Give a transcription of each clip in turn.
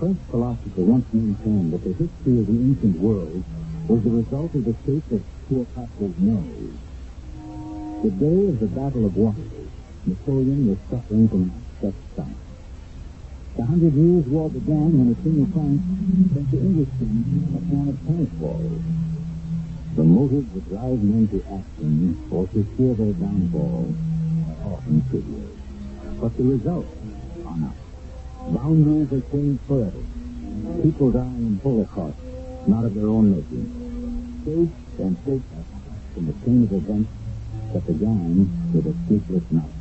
French philosopher once maintained that the history of the ancient world was the result of the shape of Cleopatra's nose. The day of the Battle of Waterloo, Napoleon was suffering from such stomach. The Hundred Years' War began when the King of France sent the English Englishmen a can of tennis balls. The motives that drive men to action or to fear their downfall are often trivial. But the results are not. Boundaries are changed forever. People die in holocausts, not of their own making. States and cut from the chain of events that began with a sleepless night.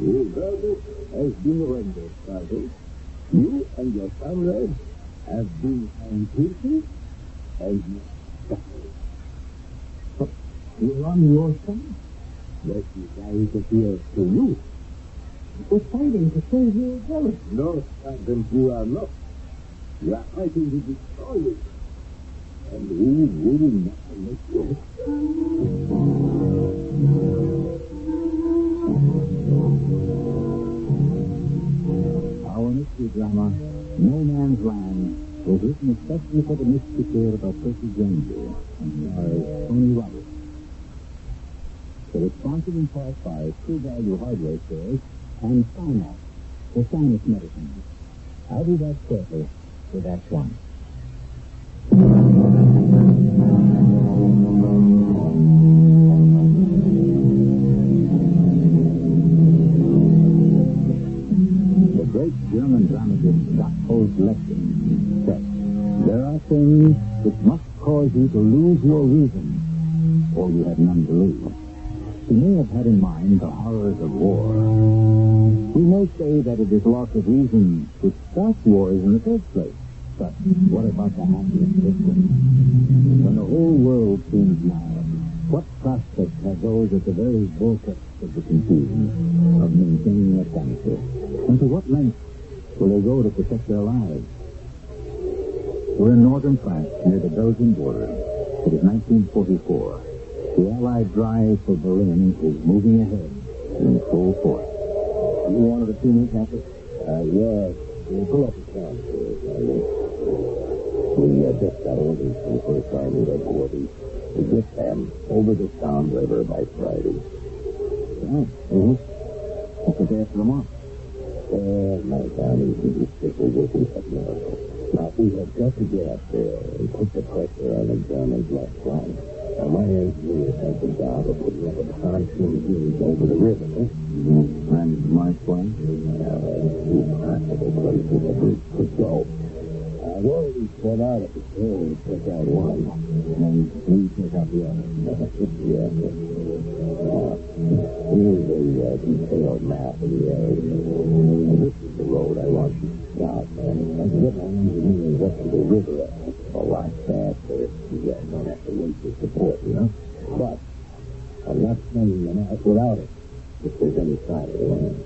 Your verdict has been rendered, Sergeant. You and your comrades have been imprisoned and you suffered. You're on your side. Is how it appears to you. We're fighting to save your village. No, Sergeant, you are not. You are fighting to destroy it. And we will not let you. Our mystery drama, No Man's Land, was written especially for the mystery theater by Percy Granger and stars Tony Roberts. It was sponsored in part by True Value Hardware Stores and Sinus, the sinus medicine. I'll be back shortly with Act One. The great German dramatist Gotthold Lessing said, There are things which must cause you to lose your reason, or you have none to lose. Is loss of reason which starts wars in the first place. But what about the happiest victims? When the whole world seems mad, what prospect have those at the very vortex of the confusion of maintaining their sanity? And to what length will they go to protect their lives? We're in northern France, near the Belgian border. It is 1944. The Allied drive for Berlin is moving ahead in full force. You wanted to see me, Captain? Uh, yes. We'll pull up the sound for us, Sergeant. We uh, just got orders from the First Army headquarters to get them over the Somme River by Friday. Right. Mm-hmm. What's the day after tomorrow? Uh, my Army will be strictly working tomorrow. Now, we have got to get up there and put the pressure on the Germans left flank. Now, my engineers have the job of putting up a pontoon bridge over the river. Mm-hmm. And my plan? Now, there's two possible places the bridge could go. I've already set out the trail to check out one. And we take out the other. yes. Now, here's a uh, detailed map of the area. And this is the road I want you to man. And get my engineers up to the river a lot faster. You guys don't have to wait for support, you know? But I'm not sending them out without it, if there's any sign of the land.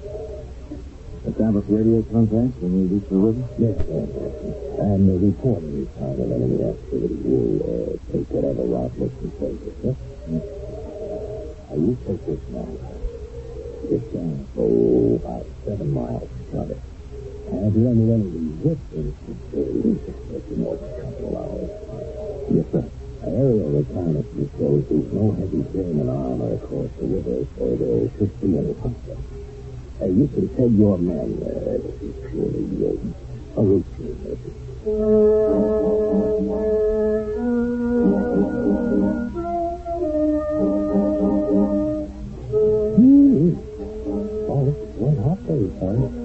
Establish radio contacts when we reach the river? Yes. And the report any sign of enemy activity will uh, take whatever route looks take it, yes? Now, you take this now. Get down, oh, about seven miles from it. And if you run into any resistance, uh, you just let you know in a couple of hours. Yes, sir. Aerial reconnaissance shows there's no heavy German armor across the river, there should be any conflict. Uh, you can tell your men uh, this is purely uh, a routine mission. Hmm. Oh, what day, sir.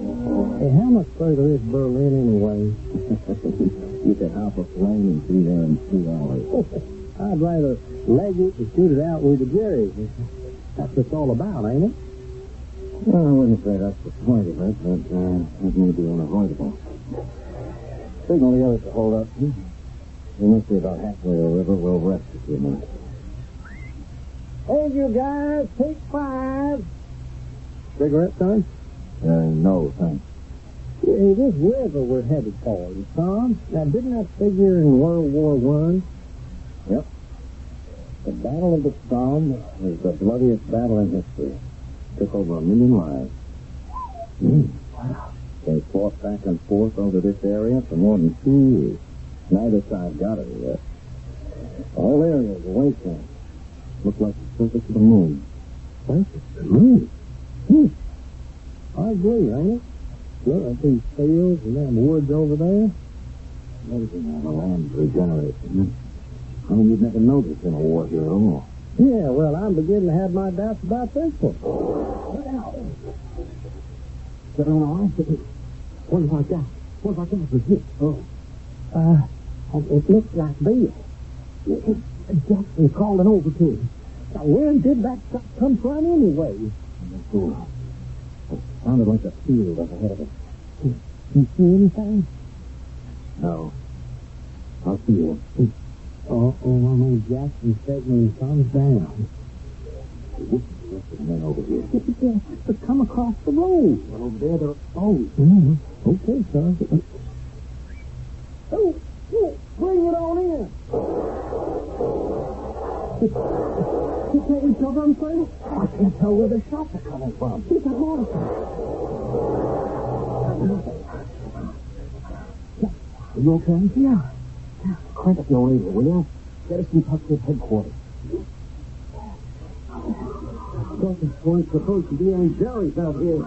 Hey, how much further is Berlin anyway? you could hop a plane and be there in two hours. I'd rather leg it and shoot it out with the Jerry's. That's what it's all about, ain't it? Well, I wouldn't say that's the point of it, but uh, it may be unavoidable. Signal the others to hold up. We must be about halfway river. We'll rest a few minutes. Hey, you guys, take five. Cigarette, son? Uh, no, thanks. This river we're headed for, Tom. Now, didn't that figure in World War One? Yep. The Battle of the Somme is the bloodiest battle in history. Took over a million lives. Mm. Wow. They fought back and forth over this area for more than two years. Neither side got it yet. The whole area is a wasteland. Looked like the surface of the moon. Surface of the moon? Hmm. I agree, ain't it? Look at these fields and them woods over there. Amazing how the land regenerates. Isn't it? I mean, you'd never noticed in a war here at all. Yeah, well, I'm beginning to have my doubts about this one. Look out. Get on all right? What about that? What about that? Was it? Oh. Uh, it looks like Bill. Jackson calling over to him. Now, where did that stuff come from anyway? It sounded like a field up ahead of us. Can you see anything? No. I'll see you. Oh, oh, I know Jackson said when he comes down. This is of the men over here. Yeah, but come across the road. Well, over there, exposed. Mm-hmm. Okay. Oh, oh, bring it on in. You can't reach over and say? I can't tell where the shots are coming from. It's a motorcycle. Are you okay? Yeah. Crank up your radio, will you? Get us in touch with headquarters. Dawson's Point supposed to be on Jerry's out here.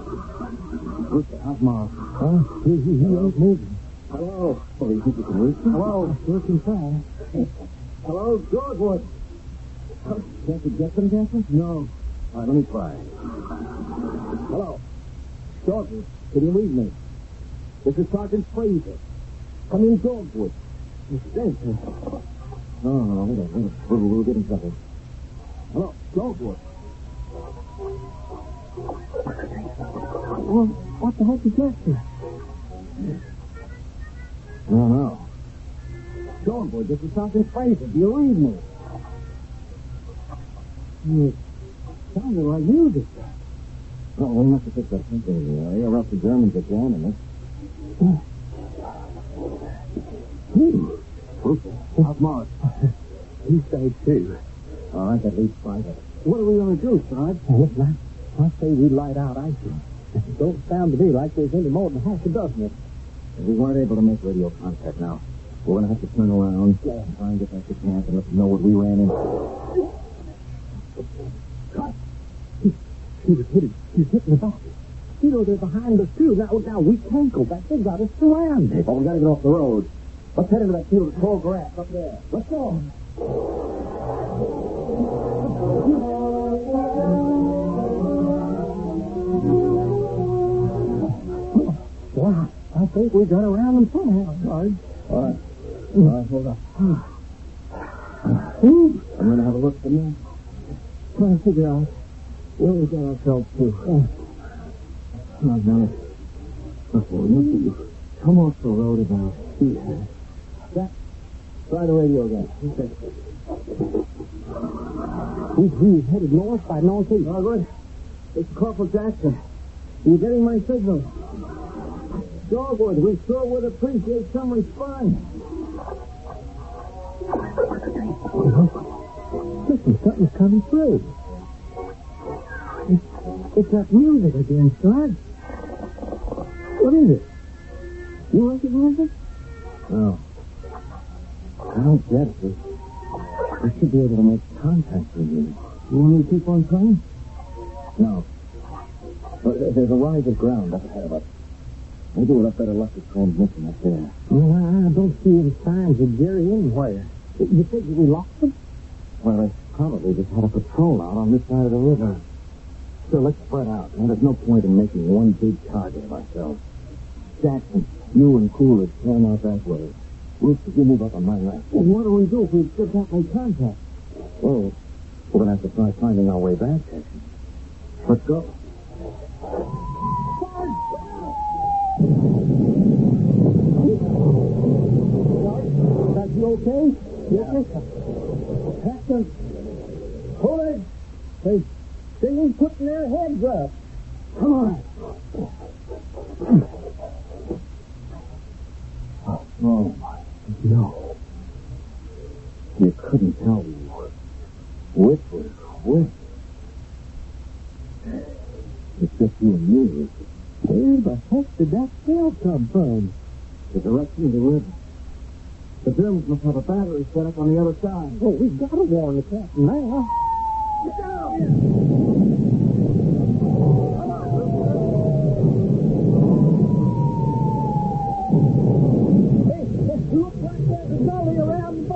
Rooster, how's Mars? Huh? He, he, he ain't moving. Hello. Oh, you think you can reach him? Hello. Can try. Hello, Can't you get them, Jackson? No. All right, let me try. Hello. Georgewood, can you read me? This is Sergeant Fraser. Come in, Georgewood. Spencer. No, no, no, wait a minute. We'll, we'll get in trouble. Hello, Georgewood. Well, what the heck is Jackson? No, no. Dogwood, this is Sergeant Fraser. Do you read me? It sounded like music. Oh, we must have picked up something area, or else the Germans are jamming us. Hmm. How's Morris? He stayed too. All right, that leaves five of. What are we going to do, Sarge? Well, I, I say we light out ISIS. Don't sound to me like there's any more than half a dozen of. We weren't able to make radio contact now. We're going to have to turn around, and try and get back to camp, and let them know what we ran into. He was hitting. He's hitting the back. You know, they're behind us, too. Now, now we can't go back. They've got us surrounded. Oh, we got to get off the road. Let's head into that field of tall grass up there. Let's go. Wow, I think we got around them somehow, Sarge. All right. All right, hold up. I'm going to have a look for you. Trying oh, to figure out where we got ourselves to. Oh, No, no. Before you come off the road about here. Jack, try the radio again. Okay. we, we headed north by northeast. All good. It's Corporal Jackson. You getting my signal? Dogwood, we sure would appreciate some response. Listen, something's coming through. It's, it's that music again, Sarge. What is it? You recognize it? No. Oh. I don't get it. We, we should be able to make contact with you. You want me to keep on trying? No. But there's a rise of ground up ahead of us. Maybe we'll have better luck with transmission up there. Well, I, I don't see any signs of Jerry anywhere. You think we lost him? Well, probably just had a patrol out on this side of the river. So let's spread out. Now, there's no point in making one big target of ourselves. Jackson, you and Coolidge turn out that way. Rooster, you move up on my left. Well, what do we do if we still can't make contact? Well, we're going to have to try finding our way back. Let's go. You okay? You okay? Captain. They, they ain't putting their heads up. Come on. Oh, my. No. You couldn't tell me which was which. It's just you and me. Where the heck did that shell come from? The direction of the river. The Germans must have a battery set up on the other side. Well, we've got to warn the captain now. Get down! Hey, it looks like there's a gully around the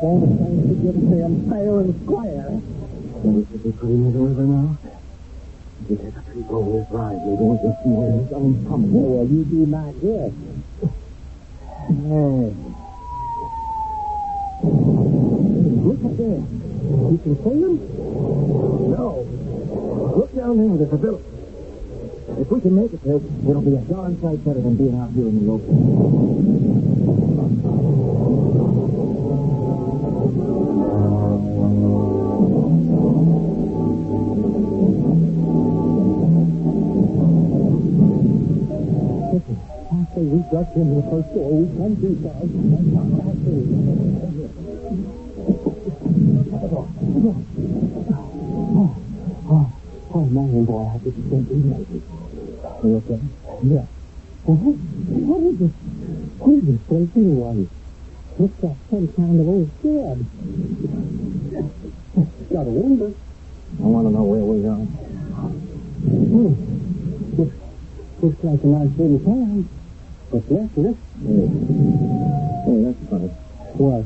want to things to get them fair and square. We be pretty near the river now. You take a this rise, maybe we can see where it's all coming. Well, you do not guess. Hey. Look up there. You can see them? No. Look down there. There's a village. If we can make it there, it'll be a darn sight better than being out here in the open. After we got in the first door, we through, guys. That Oh, oh, oh, man, boy, I just can't believe it. You okay? Yeah. Well, what, what is this? What is this place anyway? Looks like some kind of old shed. Got a window. I want to know where we are. Hmm. Looks, looks like a nice little town. But desolate. Hey, Oh, that's funny. What?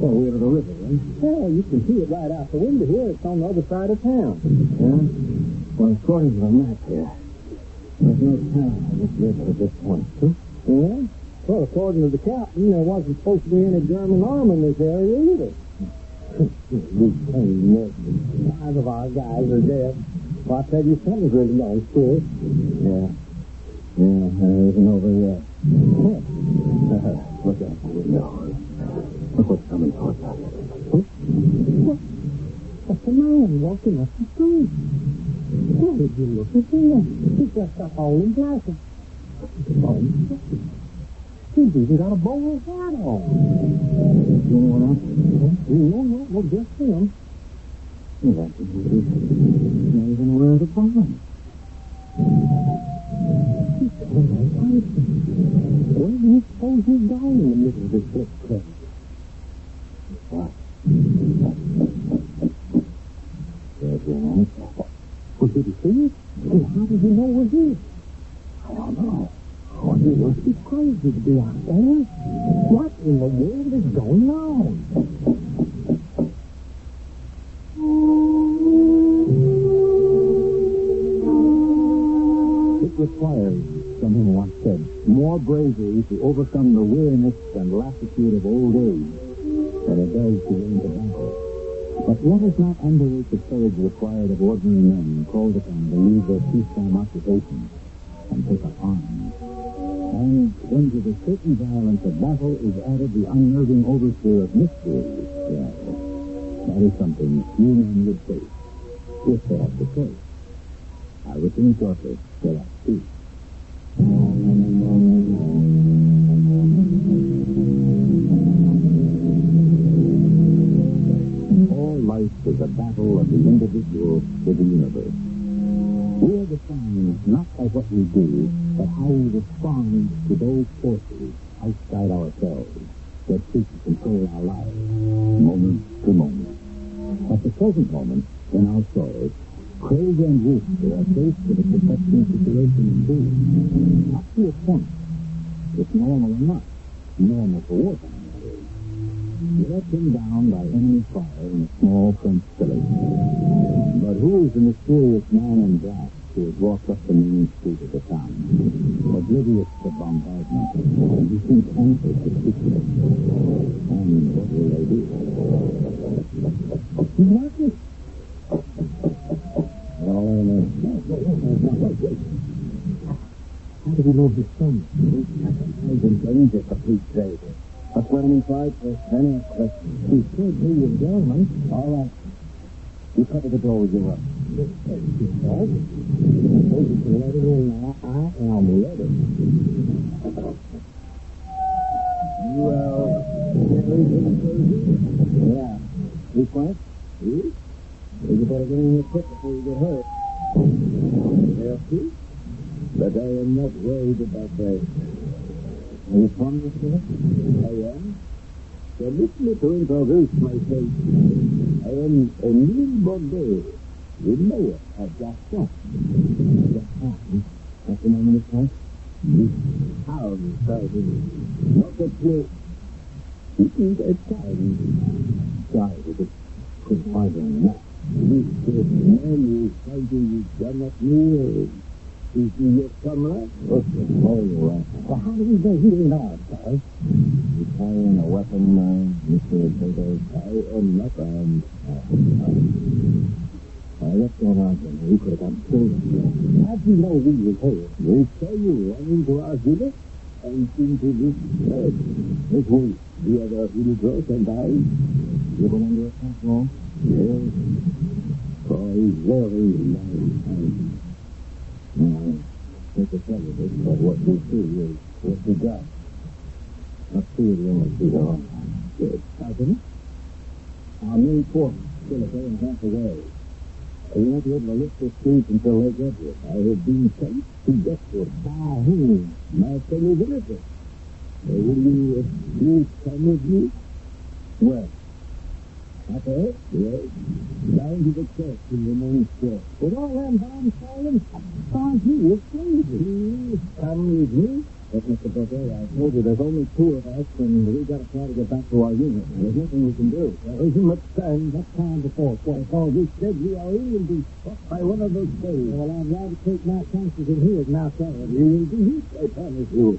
Well, we're at the river, right? Well, you can see it right out the window here. It's on the other side of town. Yeah? Well, according to the map here, there's no town on this river at this point. Huh? Yeah? Well, according to the captain, there wasn't supposed to be any German army in this area either. miss it. Five of our guys are dead. Well, I tell you, something's really gone screwy. Yeah. Mm-hmm. Yeah, there isn't over yet. Look out the window. Look what's coming towards us. What? That's a man walking up the street. Where did you look at him? He's dressed up all in black. Oh, He's even got a bowler hat on. Anyone else? No, no, no, just him. Well, that's not even where the bomb. Where do you suppose he's going in the middle of this brick cliff? What? There's your answer. Well, did he see it? Well, how did he know we're here? I don't know. Oh, you must be crazy to be out there. What in the world is going on? It requires, someone once said, more bravery to overcome the weariness and lassitude of old age than it does to win the battle. But let us not underrate the courage required of ordinary men called upon to leave their peacetime occupations and take up arms. And when to the certain violence of battle is added the unnerving overthrow of mystery, that is something few men would face, if they have the choice. I return shortly. Till I speak. All life is a battle of the individual with the universe. We are defined not by what we do, but how we respond to those forces outside ourselves that seek to control our lives, moment to moment. At the present moment, in our story, Craig and Wooster are faced with a protecting situation in food. Up to a point, it's normal enough. Normal for wartime, that is. Let him down by enemy fire in a small French village. But who is the mysterious man in black who has walked up the main street of the town, oblivious to bombardment, and who seems anxious to speak to us? And what will they do? He's How do we know his son? I've been day. That's what I'm inside for. Any questions? He could be a gentleman. All right. You cover the door with your rug. Yes. Yes, in. I am ready. Well, yeah. You quiet? You? You better get in your quick before you get hurt. Careful. But I am not worried about that. Are you from this city? I am. Permit me to introduce myself. I am Emile Bordeaux, mayor of Gaston. Gaston? That's the name of this place? This sorry. Not a place. It is a but couldn't find a This is many fighting with Janet Neal. Is he your comrade? Okay, all right. Well, how do we know he ain't ours, sir? You carrying a weapon, uh, Mr. Baker? I am not armed. Uh, what's going on, then? We could have gotten killed. How'd you know we were here? We saw you run into our village and into this bed. This was the other villagers and I. You been under attack long? For a very long time. Now, take a tell of it, but what we see is what we got. Not see the only wrong time. Good. Sergeant? Our main force still a day and a half away. I won't be able to lift the streets until they get here. I have been sent to Deathwood. By whom? My fellow villagers. Uh, will you? Where? Up ahead? Yes. Down to the church in the main square. With all them bombs falling, find you was crazy. Come with me. But, Mr. Booker, I told you there's only two of us, and we got to try to get back to our unit. There's nothing we can do. There isn't much time. What time before what? Oh, we said we are in and be struck by one of those days. Well, I'd rather take my chances in here than outside. You will be hit, I promise you.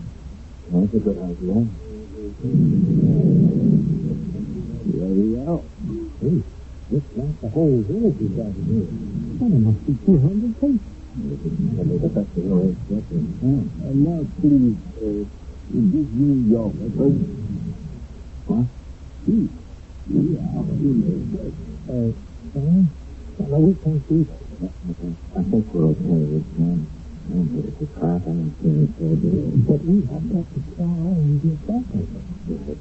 That's a good idea. Here we are. Hey, looks like the whole village is out of here. Well, there must be 200 people. But that's the way it's getting. And now, please, uh, give me your weapon. What? We are in church. Uh, uh, well, we can't do that. I think we're okay. It's a good. But we have got to try and get back at them.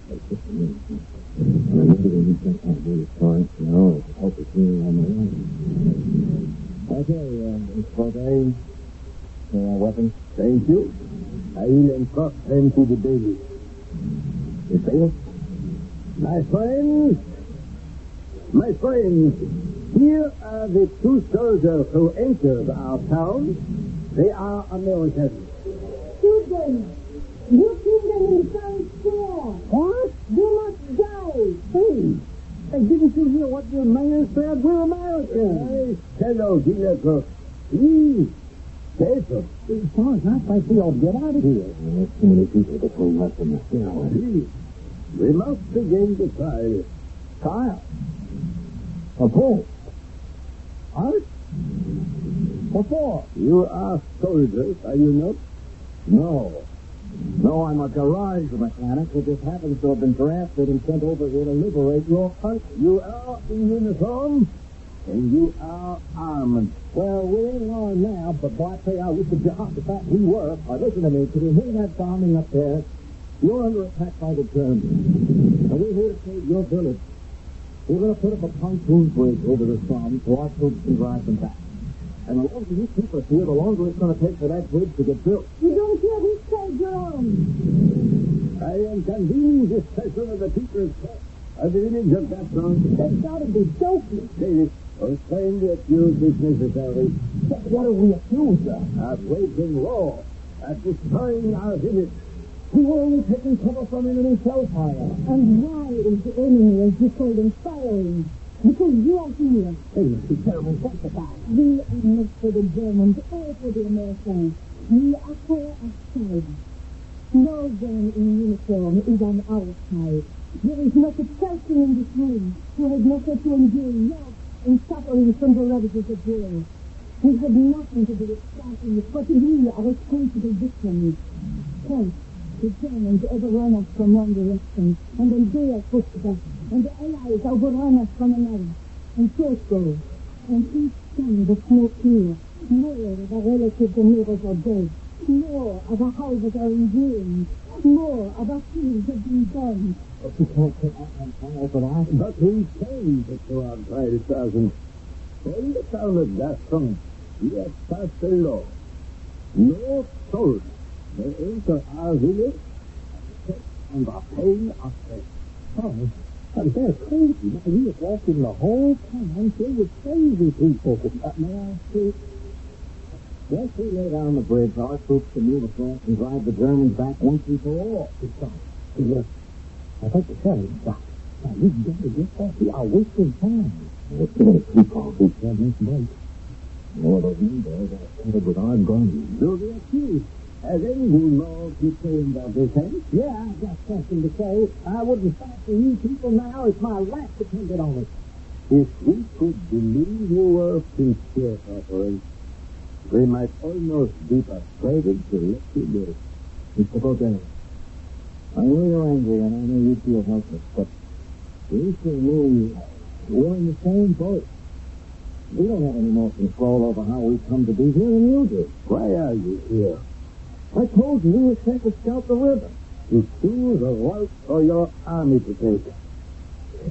Maybe we think I'll do the story. No, I hope it's really on the run. Okay, uh, Corday, uh, weapons. Thank you. I will entrust them to the baby. The bailiff? My friends, my friends, here are the two soldiers who entered our town. They are Americans. Shoot them! You shoot them in Times Square! What? You must die! Hey, hey, didn't you hear what your mayor said? We're Americans. Hey, hello, Gillette. Please, safer. Sarge, I think we ought to get out of here. There's too many people between us and the stairway. Please, we must begin to try. Kyle. What for? What? What for? You are soldiers, are you not? No. No, I'm a garage mechanic who just happens to have been drafted and sent over here to liberate your country. You are in uniform, and you are armed. Well, we ain't on now, but boy, I tell you, I wish the fact we were. Now, listen to me, can you hear that bombing up there? You're under attack by the Germans. And we're here to save your village. We're going to put up a pontoon bridge over the Somme so our troops can drive them back. And the longer you keep us here, the longer it's going to take for that bridge to get built. You don't care who saved your own. I am convening this session of the People's Court. Of the image of that song. That's got to be joking. David, explain the accused is necessary. What, what are we accused of? Of breaking law. Of destroying our village. We were only taking cover from enemy shell fire. And why is the enemy, as you call them, firing? Because you are here. They must be terribly justified. We are not for the Germans or for the Americans. We are for ourselves. No one in uniform is on our side. There is not a person in this room who has not had to endure loss and suffering from the ravages of war. We have nothing to do with starting but we are responsible victims. First, the Germans overrun us from one direction, and then they are pushed back, and the Allies overrun us from another. And so it goes. And each time the smoke clears, more of our relatives and neighbors are dead, more of our houses are in ruins, more of our fields have been burned. But we can't take out on fire for that. But we can get to our 5,000. In the town of Gaston, we have passed a law. No soul may enter our village except on the pain of death. And they're crazy. Have walked in the whole town filled with crazy people. Uh, may I speak? Once we lay down the bridge, our troops can move across and drive the Germans back once and for all. Besides, look, I think the sheriff stopped. Now, we've got to get back. We are wasting time. Let's get a keep off each other's break. More of those windows are covered with our guns. Do the accused has anything more to say about this case? Yeah, I've got something to say. I wouldn't fight for you people now if my life depended on it. If we could believe you were sincere, Corporal, we might almost be persuaded to let you go. Mr. Bogey, I know you're angry and I know you feel helpless, but we we're in the same boat. We don't have any more control over how we come to be here than you do. Why are you here? I told you we were sent to scout the river. To choose a route for your army to take.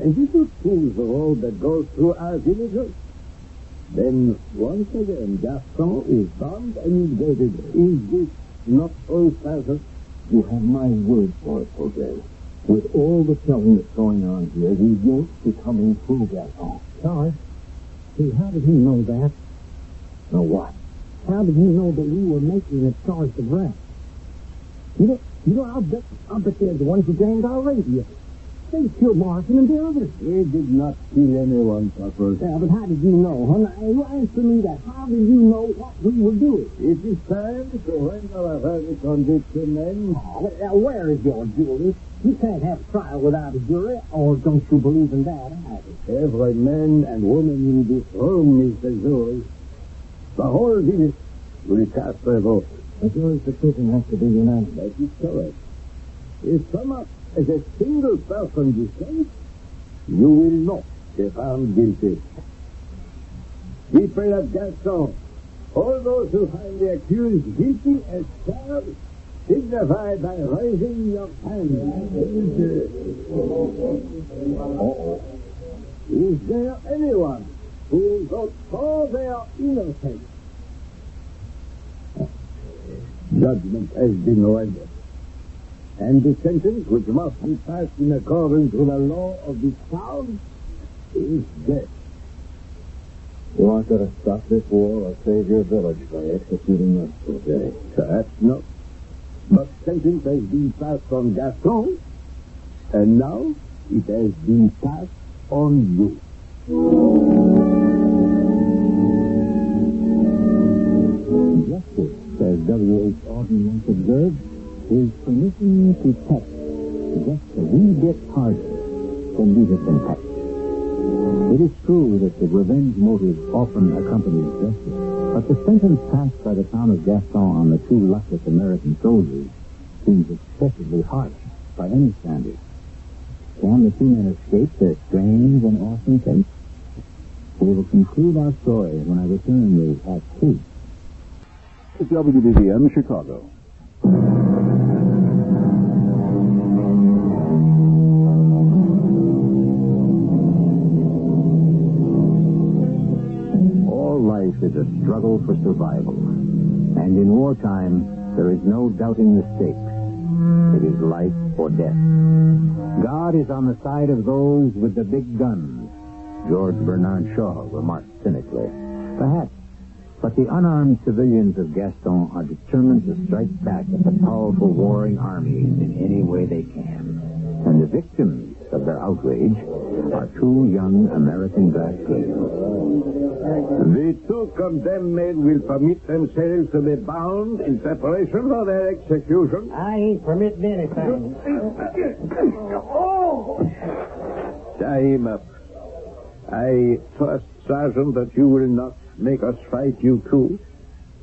And if you choose the road that goes through our villages, then once again Gaston is bombed and invaded. Is this not so, Sergeant? You have my word for it, Bogey. With all the killing that's going on here, we won't be coming through Gaston. Sorry. See, how did he know that? Know what? How did you know that we were making a charge of rest? You know, you know, I'll bet, I'll bet they're the ones who jammed our radio. They killed Martin and the others. They did not kill anyone, Papa. Yeah, but how did you know? Huh? You answer me that. How did you know what we were doing? It is time to render a verdict on this men. Oh, ah, now, uh, where is your jury? You can't have a trial without a jury, or don't you believe in that either? Every man and woman in this room is the jury. The whole village will cast their vote. The jury's decision has to be unanimous. That is correct. If come up as a single person dissents, you will not be found guilty. People of Gaston, all those who find the accused guilty as charged, signify by raising your hand. Is there anyone who will for their innocence? Judgment has been rendered. And the sentence, which must be passed in accordance with the law of this town, is death. You aren't going to stop this war or save your village by executing us, today. Perhaps not. But sentence has been passed on Gaston, and now it has been passed on you. Justice, as W.H. Auden once observed, is permission to touch just a wee bit harder than we have been touched. It is true that the revenge motive often accompanies justice, but the sentence passed by the town of Gaston on the two luckless American soldiers seems excessively harsh by any standard. Can the two men escape their strange and awesome fate? We will conclude our story when I return with Act Two. WBBM Chicago. All life is a struggle for survival. And in wartime, there is no doubting the stakes. It is life or death. God is on the side of those with the big guns, George Bernard Shaw remarked cynically. Perhaps. But the unarmed civilians of Gaston are determined to strike back at the powerful warring armies in any way they can. And the victims of their outrage are two young American black girls. The two condemned men will permit themselves to be bound in preparation for their execution. I ain't permitting anything. Tie him up. I trust, Sergeant, that you will not make us fight you too.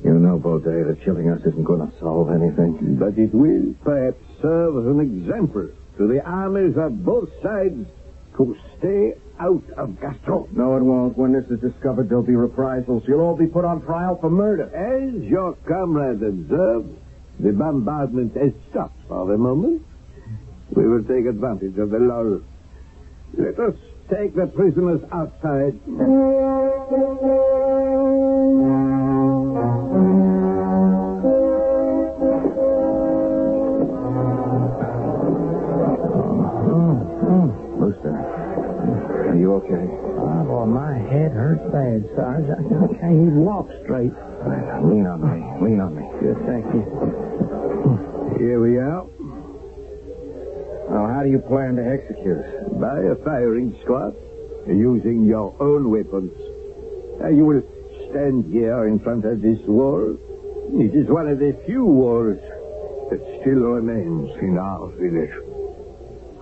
You know, Baudet, that killing us isn't going to solve anything. But it will perhaps serve as an example to the armies of both sides to stay out of Gaston. No, it won't. When this is discovered, there'll be reprisals. You'll all be put on trial for murder. As your comrades observed, the bombardment has stopped for the moment. We will take advantage of the lull. Let us take the prisoners outside. Oh, Brewster, are you okay? Oh, boy, my head hurts bad, Sarge. I, I can't even walk straight. Lean on me. Lean on me. Good, thank you. Here we are. Now, how do you plan to execute? By a firing squad, using your own weapons. Uh, you will stand here in front of this wall. It is one of the few walls that still remains in our village.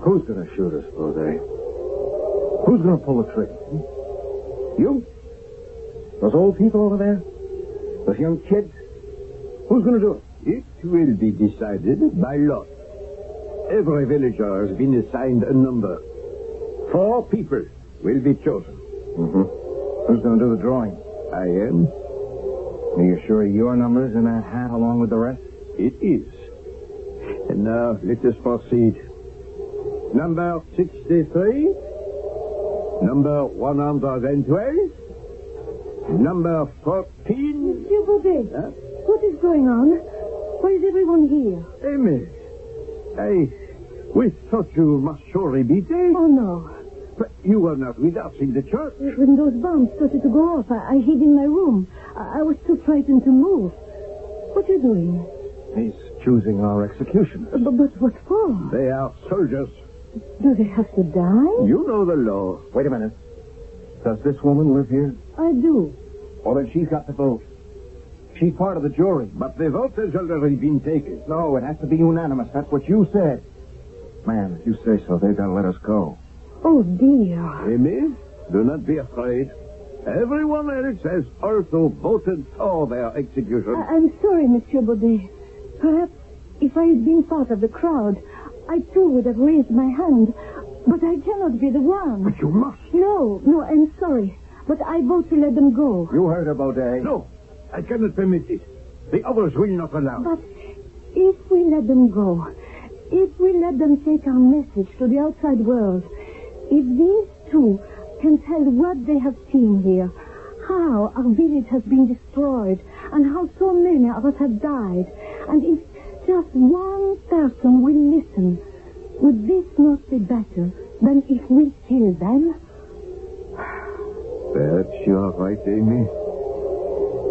Who's going to shoot us, Baudet? Who's going to pull the trigger? hmm? You? Those old people over there? Those young kids? Who's going to do it? It will be decided by lot. Every villager has been assigned a number. Four people will be chosen. Mm-hmm. Who's going to do the drawing? I am. Are you sure your number's in that hat along with the rest? It is. And now let us proceed. Number 63. Number 112. Number 14. Monsieur Baudet, Huh? what is going on? Why is everyone here? Amy. I. We thought you must surely be dead. Oh, no. But you were not with us in the church. When those bombs started to go off, I, I hid in my room. I, I was too frightened to move. What are you doing? He's choosing our execution. Uh, But, but what for? They are soldiers. Do they have to die? You know the law. Wait a minute. Does this woman live here? I do. Well, then she's got the vote. She's part of the jury. But the vote has already been taken. No, it has to be unanimous. That's what you said. Man, if you say so, they've got to let us go. Oh, dear. Amy, do not be afraid. Everyone else has also voted for their execution. I, I'm sorry, Monsieur Baudet. Perhaps if I had been part of the crowd, I too would have raised my hand. But I cannot be the one. But you must. No, no, I'm sorry. But I vote to let them go. You heard her, Baudet. No, I cannot permit it. The others will not allow. But if we let them go, if we let them take our message to the outside world, if these two can tell what they have seen here, how our village has been destroyed, and how so many of us have died, and if just one person will listen, would this not be better than if we kill them? Perhaps you are right, Amy.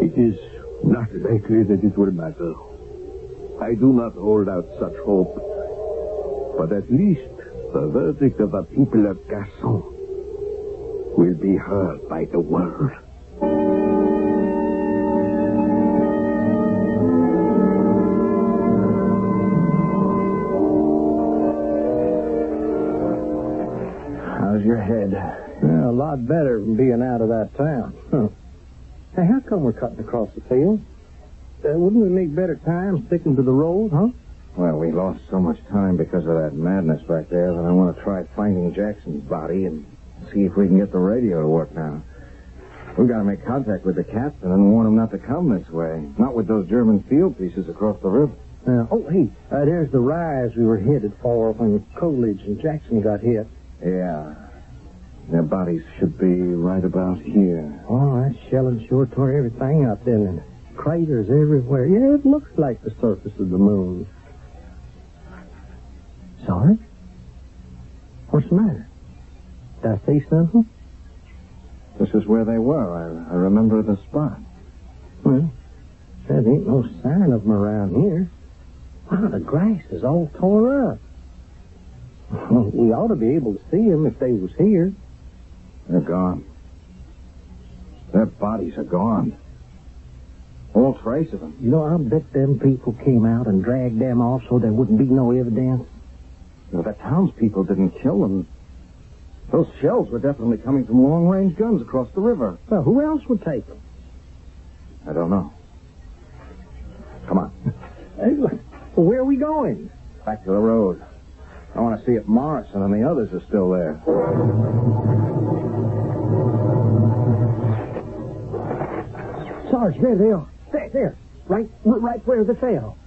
It is not likely that it will matter. I do not hold out such hope. But at least the verdict of the people of Gaston will be heard by the world. How's your head? Yeah, a lot better than being out of that town. Hey, how come we're cutting across the field? Uh, wouldn't we make better time sticking to the road, huh? Well, we lost so much time because of that madness back there that I want to try finding Jackson's body and see if we can get the radio to work now. We've got to make contact with the captain and warn him not to come this way. Not with those German field pieces across the river. Uh, oh, hey, uh, there's the rise we were headed for when Coolidge and Jackson got hit. Yeah. Their bodies should be right about here. Oh, that shelling sure tore everything up then, and craters everywhere. Yeah, it looks like the surface of the moon. Sorry? What's the matter? Did I say something? This is where they were. I, I remember the spot. Well, there ain't no sign of them around here. Wow, the grass is all tore up. we ought to be able to see them if they was here. They're gone. Their bodies are gone. All trace of them. You know, I bet them people came out and dragged them off so there wouldn't be no evidence. Know, the townspeople didn't kill them. Those shells were definitely coming from long-range guns across the river. Well, who else would take them? I don't know. Come on. Hey, where are we going? Back to the road. I want to see if Morrison and the others are still there. Sarge, there they are. There, there. Right, right where they fell.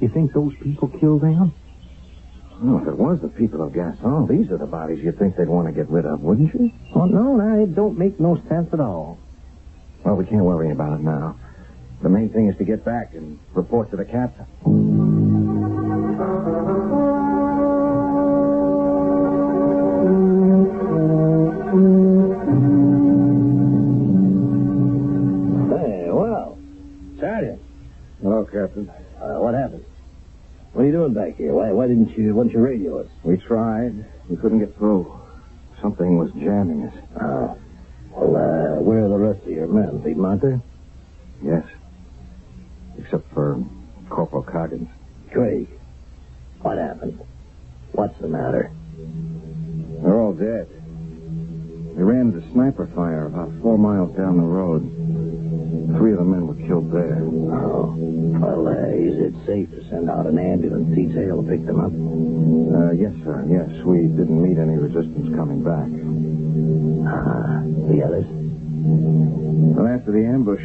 You think those people killed them? Oh, if it was the people of Gaston, these are the bodies you'd think they'd want to get rid of, wouldn't you? Oh, no, no, it don't make no sense at all. Well, we can't worry about it now. The main thing is to get back and report to the captain. Hmm. Captain. uh, what happened? What are you doing back here? Why, why didn't you, why didn't you radio us? We tried. We couldn't get through. Something was jamming us. Oh. Well, uh, where are the rest of your men? There? Yes. Except for Corporal Coggins. Craig, what happened? What's the matter? They're all dead. They ran into sniper fire about four miles down the road. Three of the men were killed there. Oh. Well, uh, is it safe to send out an ambulance detail to pick them up? Uh, yes, sir. Yes, we didn't meet any resistance coming back. Ah, the others? Well, after the ambush,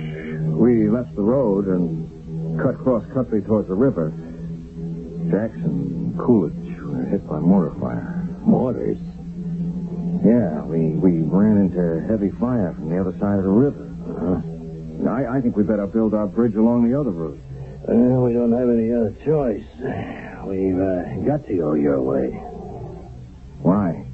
we left the road and cut cross country towards the river. Jackson and Coolidge were hit by mortar fire. Mortars? Yeah, we, we ran into heavy fire from the other side of the river. Uh-huh. I, I think we better build our bridge along the other route. Well, we don't have any other choice. We've uh, got to go your way. Why?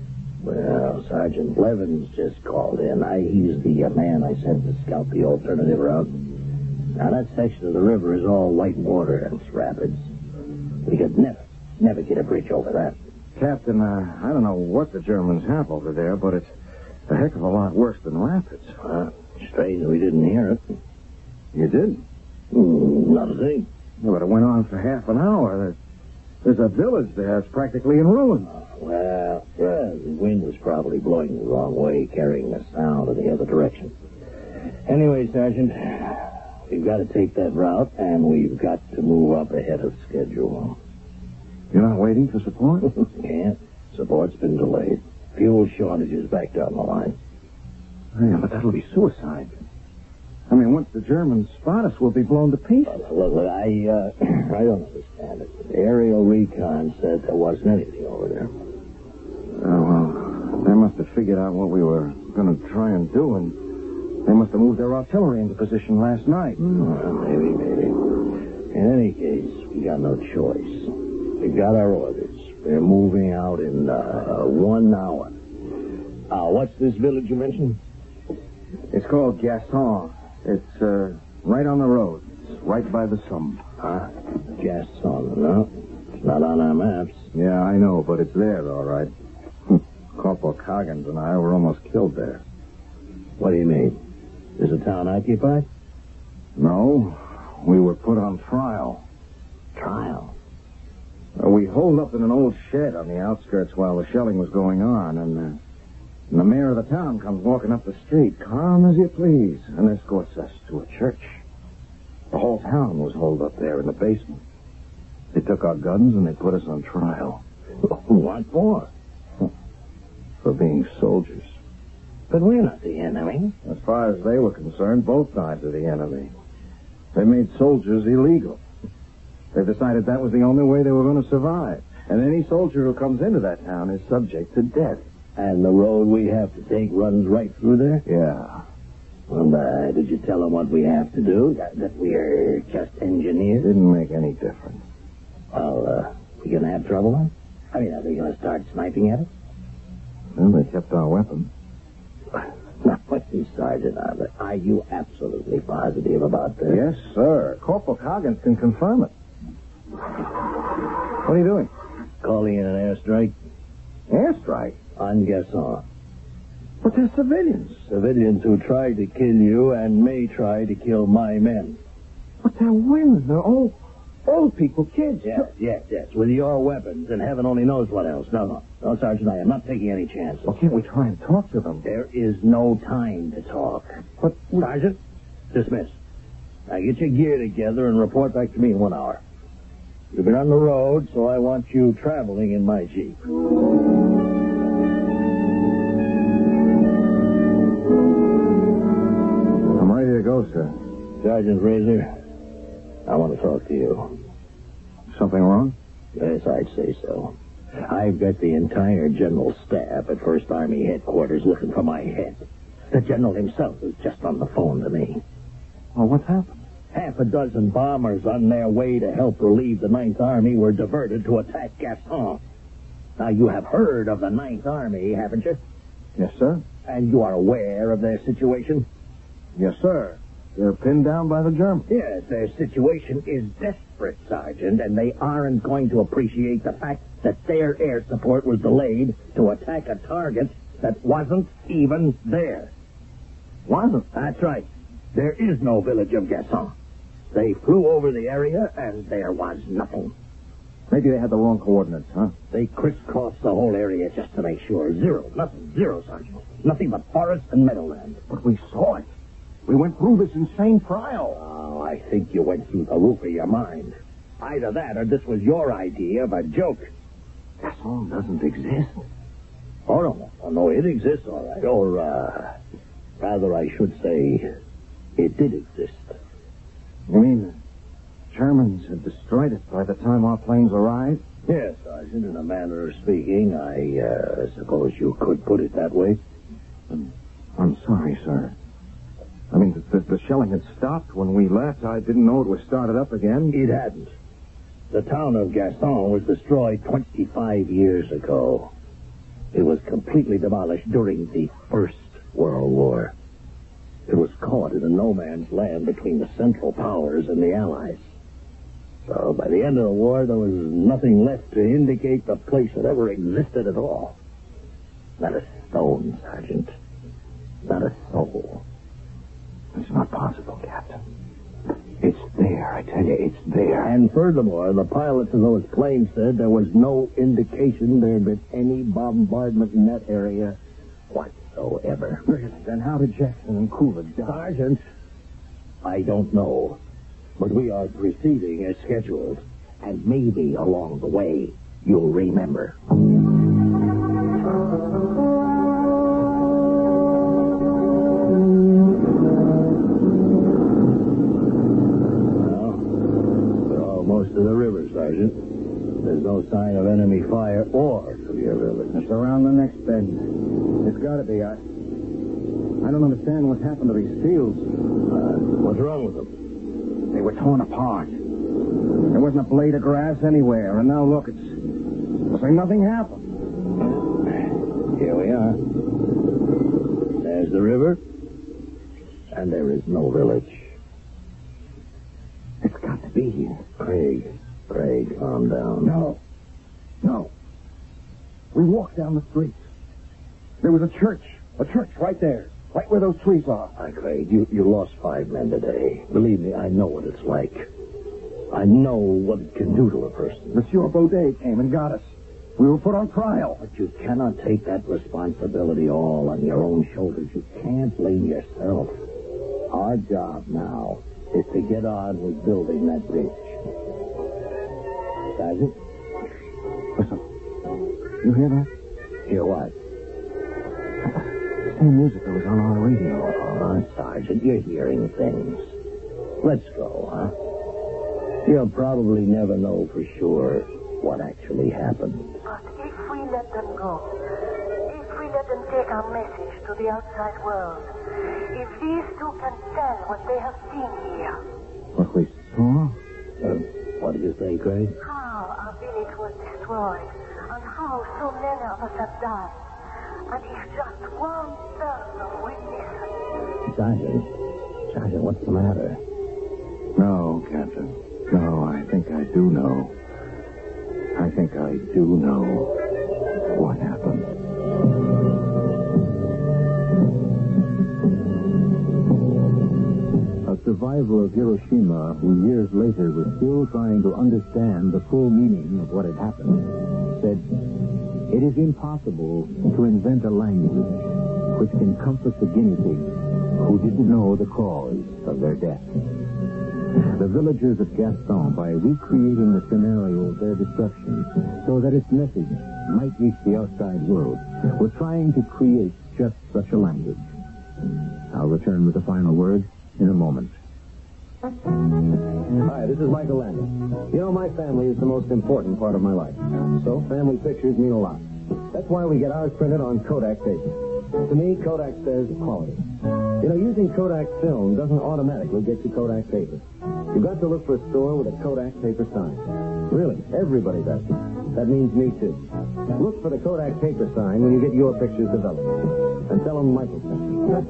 Well, Sergeant Blevins just called in. I, he's the uh, man I sent to scout the alternative route. Now, that section of the river is all white water and it's rapids. We could never, never get a bridge over that. Captain, uh, I don't know what the Germans have over there, but it's a heck of a lot worse than rapids. Uh, strange we didn't hear it. You did? Mm, not a thing. Yeah, but it went on for half an hour. There's, there's a village there. It's practically in ruins. Well, yeah, the wind was probably blowing the wrong way, carrying the sound in the other direction. Anyway, Sergeant, we've got to take that route, and we've got to move up ahead of schedule. You're not waiting for support? yeah, support's been delayed. Fuel shortages back down the line. Yeah, but that'll be suicide. I mean, once the Germans spot us, we'll be blown to pieces. Uh, look, look, I, uh, I don't understand it. Aerial recon said there wasn't anything over there. Oh, well, they must have figured out what we were going to try and do, and they must have moved their artillery into position last night. Well, maybe, maybe. In any case, we got no choice. We got our orders. We're moving out in uh, one hour. Uh, what's this village you mentioned? It's called Gaston. It's uh, right on the road. It's right by the Somme. Huh? Gaston, no? It's not on our maps. Yeah, I know, but it's there, all right. Corporal Coggins and I were almost killed there. What do you mean? Is the town occupied? No, we were put on trial. Trial. Uh, we holed up in an old shed on the outskirts while the shelling was going on, and, uh, and the mayor of the town comes walking up the street, calm as you please, and escorts us to a church. The whole town was holed up there in the basement. They took our guns and they put us on trial. What for? For being soldiers. But we're not the enemy. As far as they were concerned, both sides are the enemy. They made soldiers illegal. They decided that was the only way they were going to survive. And any soldier who comes into that town is subject to death. And the road we have to take runs right through there? Yeah. Well, uh, did you tell them what we have to do? That, that we're just engineers? Didn't make any difference. Well, uh, we gonna have trouble then? I mean, are they gonna start sniping at us? Well, they kept our weapons. Now, listen, Sergeant, are, are you absolutely positive about this? Yes, sir. Corporal Coggins can confirm it. What are you doing? Calling in an airstrike Airstrike? On Gaston. But they're civilians. Civilians who tried to kill you and may try to kill my men. But they're women. They're old, old people, kids. Yes, yes, yes. With your weapons and heaven only knows what else. No, no. No, Sergeant, I am not taking any chances. Well, can't we try and talk to them? There is no time to talk. But Sergeant, dismiss. Now get your gear together and report back to me in one hour. You've been on the road, so I want you traveling in my Jeep. I'm ready to go, sir. Sergeant Razor, I want to talk to you. Something wrong? Yes, I'd say so. I've got the entire general staff at First Army headquarters looking for my head. The general himself is just on the phone to me. Well, what's happened? Half a dozen bombers on their way to help relieve the Ninth Army were diverted to attack Gaston. Now, you have heard of the Ninth Army, haven't you? Yes, sir. And you are aware of their situation? Yes, sir. They're pinned down by the Germans. Yes, their situation is desperate, Sergeant, and they aren't going to appreciate the fact that their air support was delayed to attack a target that wasn't even there. Wasn't? That's right. There is no village of Gaston. They flew over the area, and there was nothing. Maybe they had the wrong coordinates, huh? They crisscrossed the whole area just to make sure. Zero. Nothing. Zero, Sergeant. Nothing but forest and meadowland. But we saw it. We went through this insane trial. Oh, I think you went through the roof of your mind. Either that or this was your idea of a joke. Gaston doesn't exist. Oh, no. Oh, no, it exists, all right. Or, uh, rather, I should say, it did exist. You mean the Germans had destroyed it by the time our planes arrived? Yes, Sergeant, in a manner of speaking, I uh, suppose you could put it that way. I'm sorry, sir. I mean, the, the, shelling had stopped when we left. I didn't know it was started up again. It hadn't. The town of Gaston was destroyed 25 years ago. It was completely demolished during the First World War. It was caught in a no man's land between the Central Powers and the Allies. So by the end of the war, there was nothing left to indicate the place had ever existed at all. Not a stone, Sergeant. And furthermore, the pilots of those planes said there was no indication there had been any bombardment in that area whatsoever. Really? Then how did Jackson and Cooler die? Sergeant, I don't know. But we are proceeding as scheduled. And maybe along the way, you'll remember. Sergeant. There's no sign of enemy fire or severe village. It's around the next bend. It's got to be. I, I don't understand what's happened to these fields. Uh, what's wrong with them? They were torn apart. There wasn't a blade of grass anywhere, and now look, it's. It's like nothing happened. Here we are. There's the river, and there is no village. It's got to be here. Craig, Craig, calm down. No. No. We walked down the street. There was a church. A church right there. Right where those trees are. I Craig. You, you lost five men today. Believe me, I know what it's like. I know what it can do to a person. Monsieur Baudet came and got us. We were put on trial. But you cannot take that responsibility all on your own shoulders. You can't blame yourself. Our job now is to get on with building that bridge. Sergeant. Listen. You hear that? Hear what? Same music that was on our radio. Oh, Sergeant, you're hearing things. Let's go, huh? You'll probably never know for sure what actually happened. But if we let them go, if we let them take our message to the outside world, if these two can tell what they have seen here, What we saw? Uh, what do you say, Craig? how village was destroyed, and how so many of us have died, and if just one person will listen, Sergeant. Sergeant, what's the matter? No, Captain. No, I think I do know. I think I do know what happened. A survivor of Hiroshima who years later was still trying to understand the full meaning of what had happened said, It is impossible to invent a language which can comfort the guinea pigs who didn't know the cause of their death. The villagers of Gaston, by recreating the scenario of their destruction so that its message might reach the outside world, were trying to create just such a language. I'll return with the final word in a moment. Hi, this is Michael Landon. You know, my family is the most important part of my life. So, family pictures mean a lot. That's why we get ours printed on Kodak paper. To me, Kodak says quality. You know, using Kodak film doesn't automatically get you Kodak paper. You've got to look for a store with a Kodak paper sign. Really, everybody does. That means me, too. Look for the Kodak paper sign when you get your pictures developed. And tell them Michael sent you. It's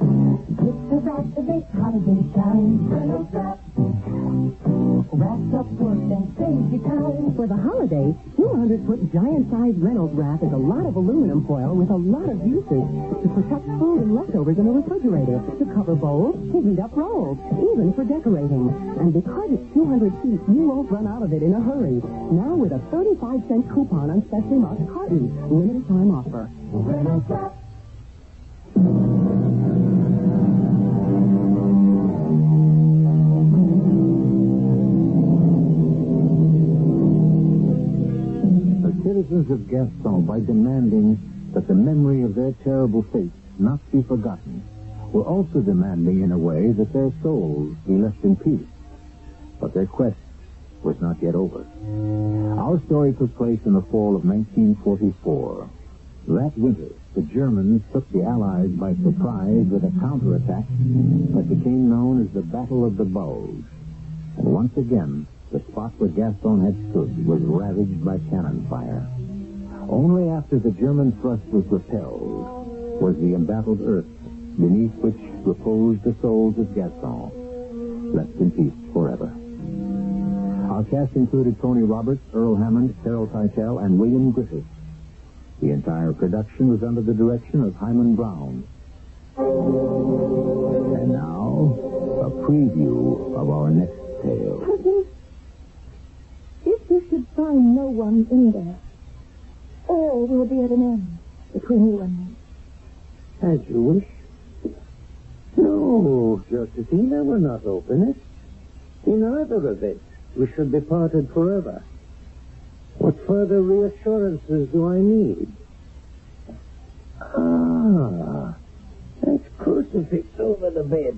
the holiday time. Reynolds wrap. Wraps up work and you time. For the holidays, 200-foot giant-sized Reynolds wrap is a lot of aluminum foil with a lot of uses to protect food and leftovers in the refrigerator, to cover bowls, to heat up rolls, even for decorating. And because it's 200 feet, you won't run out of it in a hurry. Now with a 35-cent coupon on specially marked cartons, limited time offer. Reynolds wrap. Citizens of Gaston, by demanding that the memory of their terrible fate not be forgotten, were also demanding, in a way, that their souls be left in peace. But their quest was not yet over. Our story took place in the fall of 1944. That winter, the Germans took the Allies by surprise with a counterattack that became known as the Battle of the Bulge. And once again, the spot where Gaston had stood was ravaged by cannon fire. Only after the German thrust was repelled was the embattled earth beneath which reposed the souls of Gaston left in peace forever. Our cast included Tony Roberts, Earl Hammond, Carol Teitel, and William Griffis. The entire production was under the direction of Himan Brown. And now, a preview of our next tale. Should find no one in there, all will be at an end between you and me. As you wish. No, Josephine, I will not open it. In either event, we should be parted forever. What further reassurances do I need? Ah, that crucifix over the bed.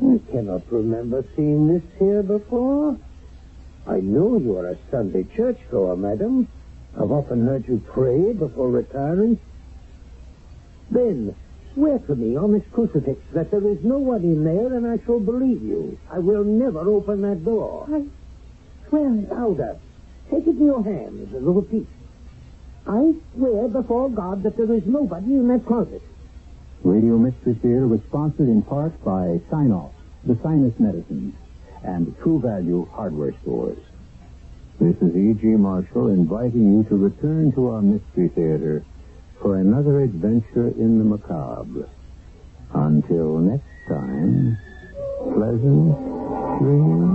I cannot remember seeing this here before. I know you are a Sunday churchgoer, madam. I've often heard you pray before retiring. Then, swear to me on this crucifix that there is no one in there, and I shall believe you. I will never open that door. I swear it. Louder. Take it in your hands and repeat. I swear before God that there is nobody in that closet. Radio Mystery Theater was sponsored in part by Sine-Off, the Sinus Medicines, and True Value Hardware Stores. This is E.G. Marshall inviting you to return to our Mystery Theater for another adventure in the macabre. Until next time, pleasant dreams.